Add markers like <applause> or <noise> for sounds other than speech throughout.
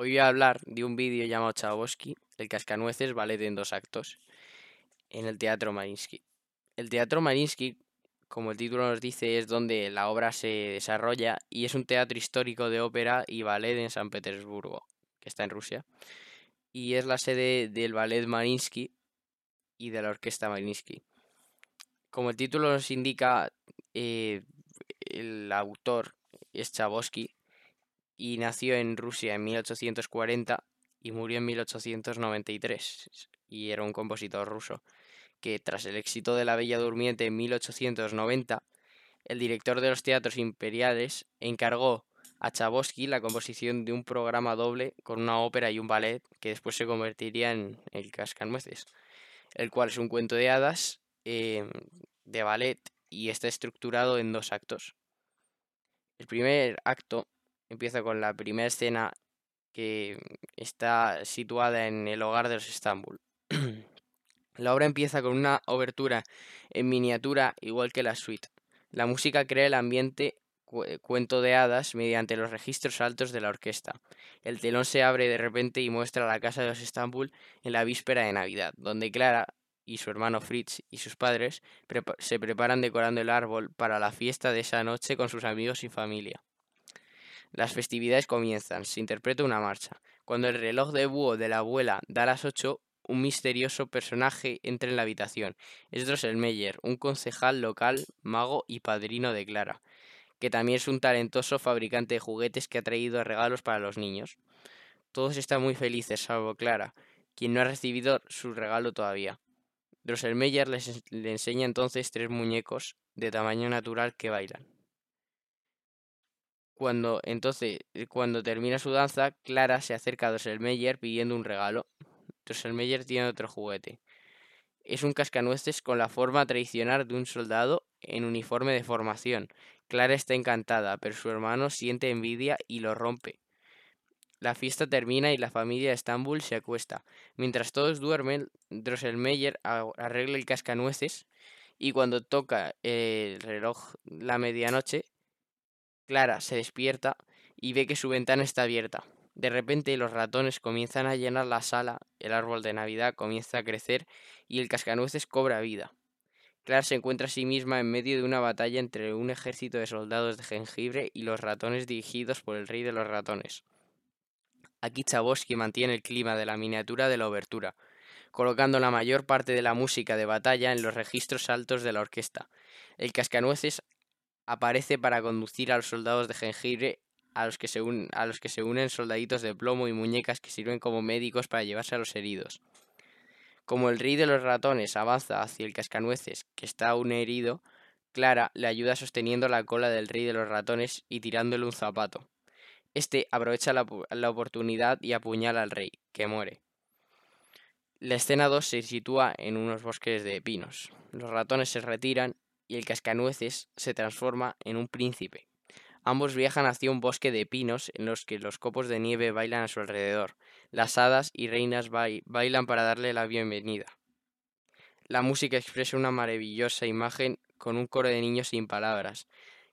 Hoy voy a hablar de un vídeo llamado Chabosky, El Cascanueces, ballet en dos actos, en el Teatro Marinsky. El Teatro Marinsky, como el título nos dice, es donde la obra se desarrolla y es un teatro histórico de ópera y ballet en San Petersburgo, que está en Rusia. Y es la sede del ballet Marinsky y de la orquesta Marinsky. Como el título nos indica, eh, el autor es Chabosky y nació en Rusia en 1840 y murió en 1893 y era un compositor ruso que tras el éxito de La Bella Durmiente en 1890 el director de los teatros imperiales encargó a Chabosky la composición de un programa doble con una ópera y un ballet que después se convertiría en El Cascanueces, el cual es un cuento de hadas em, de ballet y está estructurado en dos actos. El primer acto empieza con la primera escena que está situada en el hogar de los Estambul. <clears throat> la obra empieza con una obertura en miniatura igual que la suite. La música crea el ambiente cuento de hadas mediante los registros altos de la orquesta. El telón se abre de repente y muestra la casa de los Estambul en la víspera de Navidad, donde Clara y su hermano Fritz y sus padres se preparan decorando el árbol para la fiesta de esa noche con sus amigos y familia. Las festividades comienzan, se interpreta una marcha. Cuando el reloj de búho de la abuela da las ocho, un misterioso personaje entra en la habitación. Es Drosselmeyer, un concejal local, mago y padrino de Clara, que también es un talentoso fabricante de juguetes que ha traído regalos para los niños. Todos están muy felices, salvo Clara, quien no ha recibido su regalo todavía. Drosselmeyer les, le enseña entonces tres muñecos de tamaño natural que bailan. Cuando entonces, eh, cuando termina su danza, Clara se acerca a Drosselmeyer pidiendo un regalo. Drosselmeyer tiene otro juguete. Es un cascanueces con la forma tradicional de un soldado en uniforme de formación. Clara está encantada, pero su hermano siente envidia y lo rompe. La fiesta termina y la familia de Estambul se acuesta. Mientras todos duermen, Drosselmeyer arregla el cascanueces y cuando toca el reloj la medianoche, Clara se despierta y ve que su ventana está abierta. De repente los ratones comienzan a llenar la sala, el árbol de Navidad comienza a crecer y el cascanueces cobra vida. Clara se encuentra a sí misma en medio de una batalla entre un ejército de soldados de jengibre y los ratones dirigidos por el rey de los ratones. Aquí Chabosky mantiene el clima de la miniatura de la obertura, colocando la mayor parte de la música de batalla en los registros altos de la orquesta. El cascanueces aparece para conducir a los soldados de jengibre a los, que se a los que se unen soldaditos de plomo y muñecas que sirven como médicos para llevarse a los heridos. Como el rey de los ratones avanza hacia el cascanueces, que está aún herido, Clara le ayuda sosteniendo la cola del rey de los ratones y tirándole un zapato. Este aprovecha la, la oportunidad y apuñala al rey, que muere. La escena 2 se sitúa en unos bosques de pinos. Los ratones se retiran y el cascanueces se transforma en un príncipe. Ambos viajan hacia un bosque de pinos en los que los copos de nieve bailan a su alrededor. Las hadas y reinas bailan para darle la bienvenida. La música expresa una maravillosa imagen con un coro de niños sin palabras.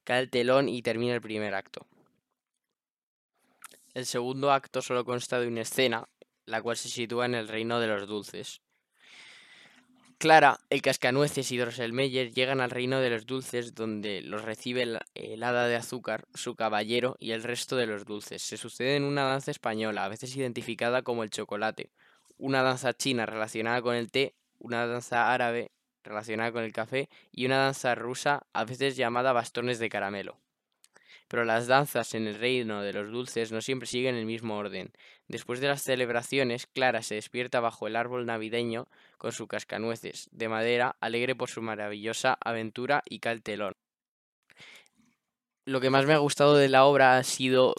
Cae el telón y termina el primer acto. El segundo acto solo consta de una escena, la cual se sitúa en el reino de los dulces. Clara, el cascanueces y Drosselmeyer llegan al reino de los dulces donde los recibe el, hada de azúcar, su caballero y el resto de los dulces. Se sucede en una danza española, a veces identificada como el chocolate, una danza china relacionada con el té, una danza árabe relacionada con el café y una danza rusa, a veces llamada bastones de caramelo. Pero las danzas en el reino de los dulces no siempre siguen el mismo orden. Después de las celebraciones, Clara se despierta bajo el árbol navideño con su cascanueces de madera, alegre por su maravillosa aventura y caltelón. Lo que más me ha gustado de la obra ha sido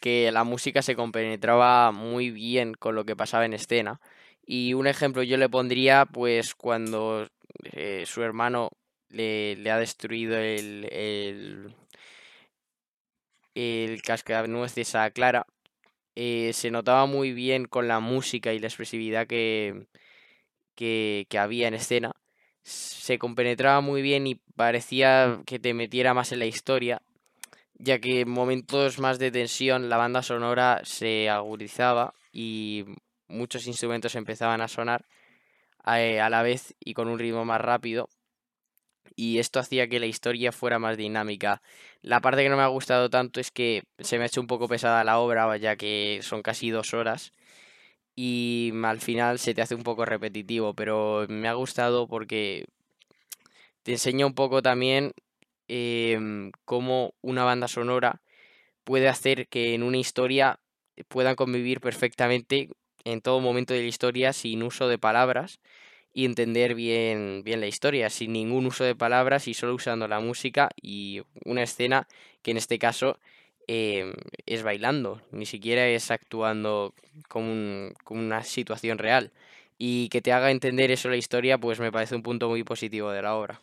que la música se compenetraba muy bien con lo que pasaba en escena. Y un ejemplo yo le pondría, pues, cuando eh, su hermano le, ha destruido el, el cascanueces a Clara, eh, se notaba muy bien con la música y la expresividad que, que, había en escena. Se compenetraba muy bien y parecía que te metiera más en la historia. ya que en momentos más de tensión la banda sonora se agudizaba y muchos instrumentos empezaban a sonar eh, a, la vez y con un ritmo más rápido y esto hacía que la historia fuera más dinámica. La parte que no me ha gustado tanto es que se me ha hecho un poco pesada la obra, ya que son casi dos horas y al final se te hace un poco repetitivo, pero me ha gustado porque te enseña un poco también em, cómo una banda sonora puede hacer que en una historia puedan convivir perfectamente en todo momento de la historia sin uso de palabras y entender bien, bien la historia, sin ningún uso de palabras y solo usando la música y una escena que en este caso em, es bailando, ni siquiera es actuando como, como una situación real. Y que te haga entender eso la historia, pues me parece un punto muy positivo de la obra.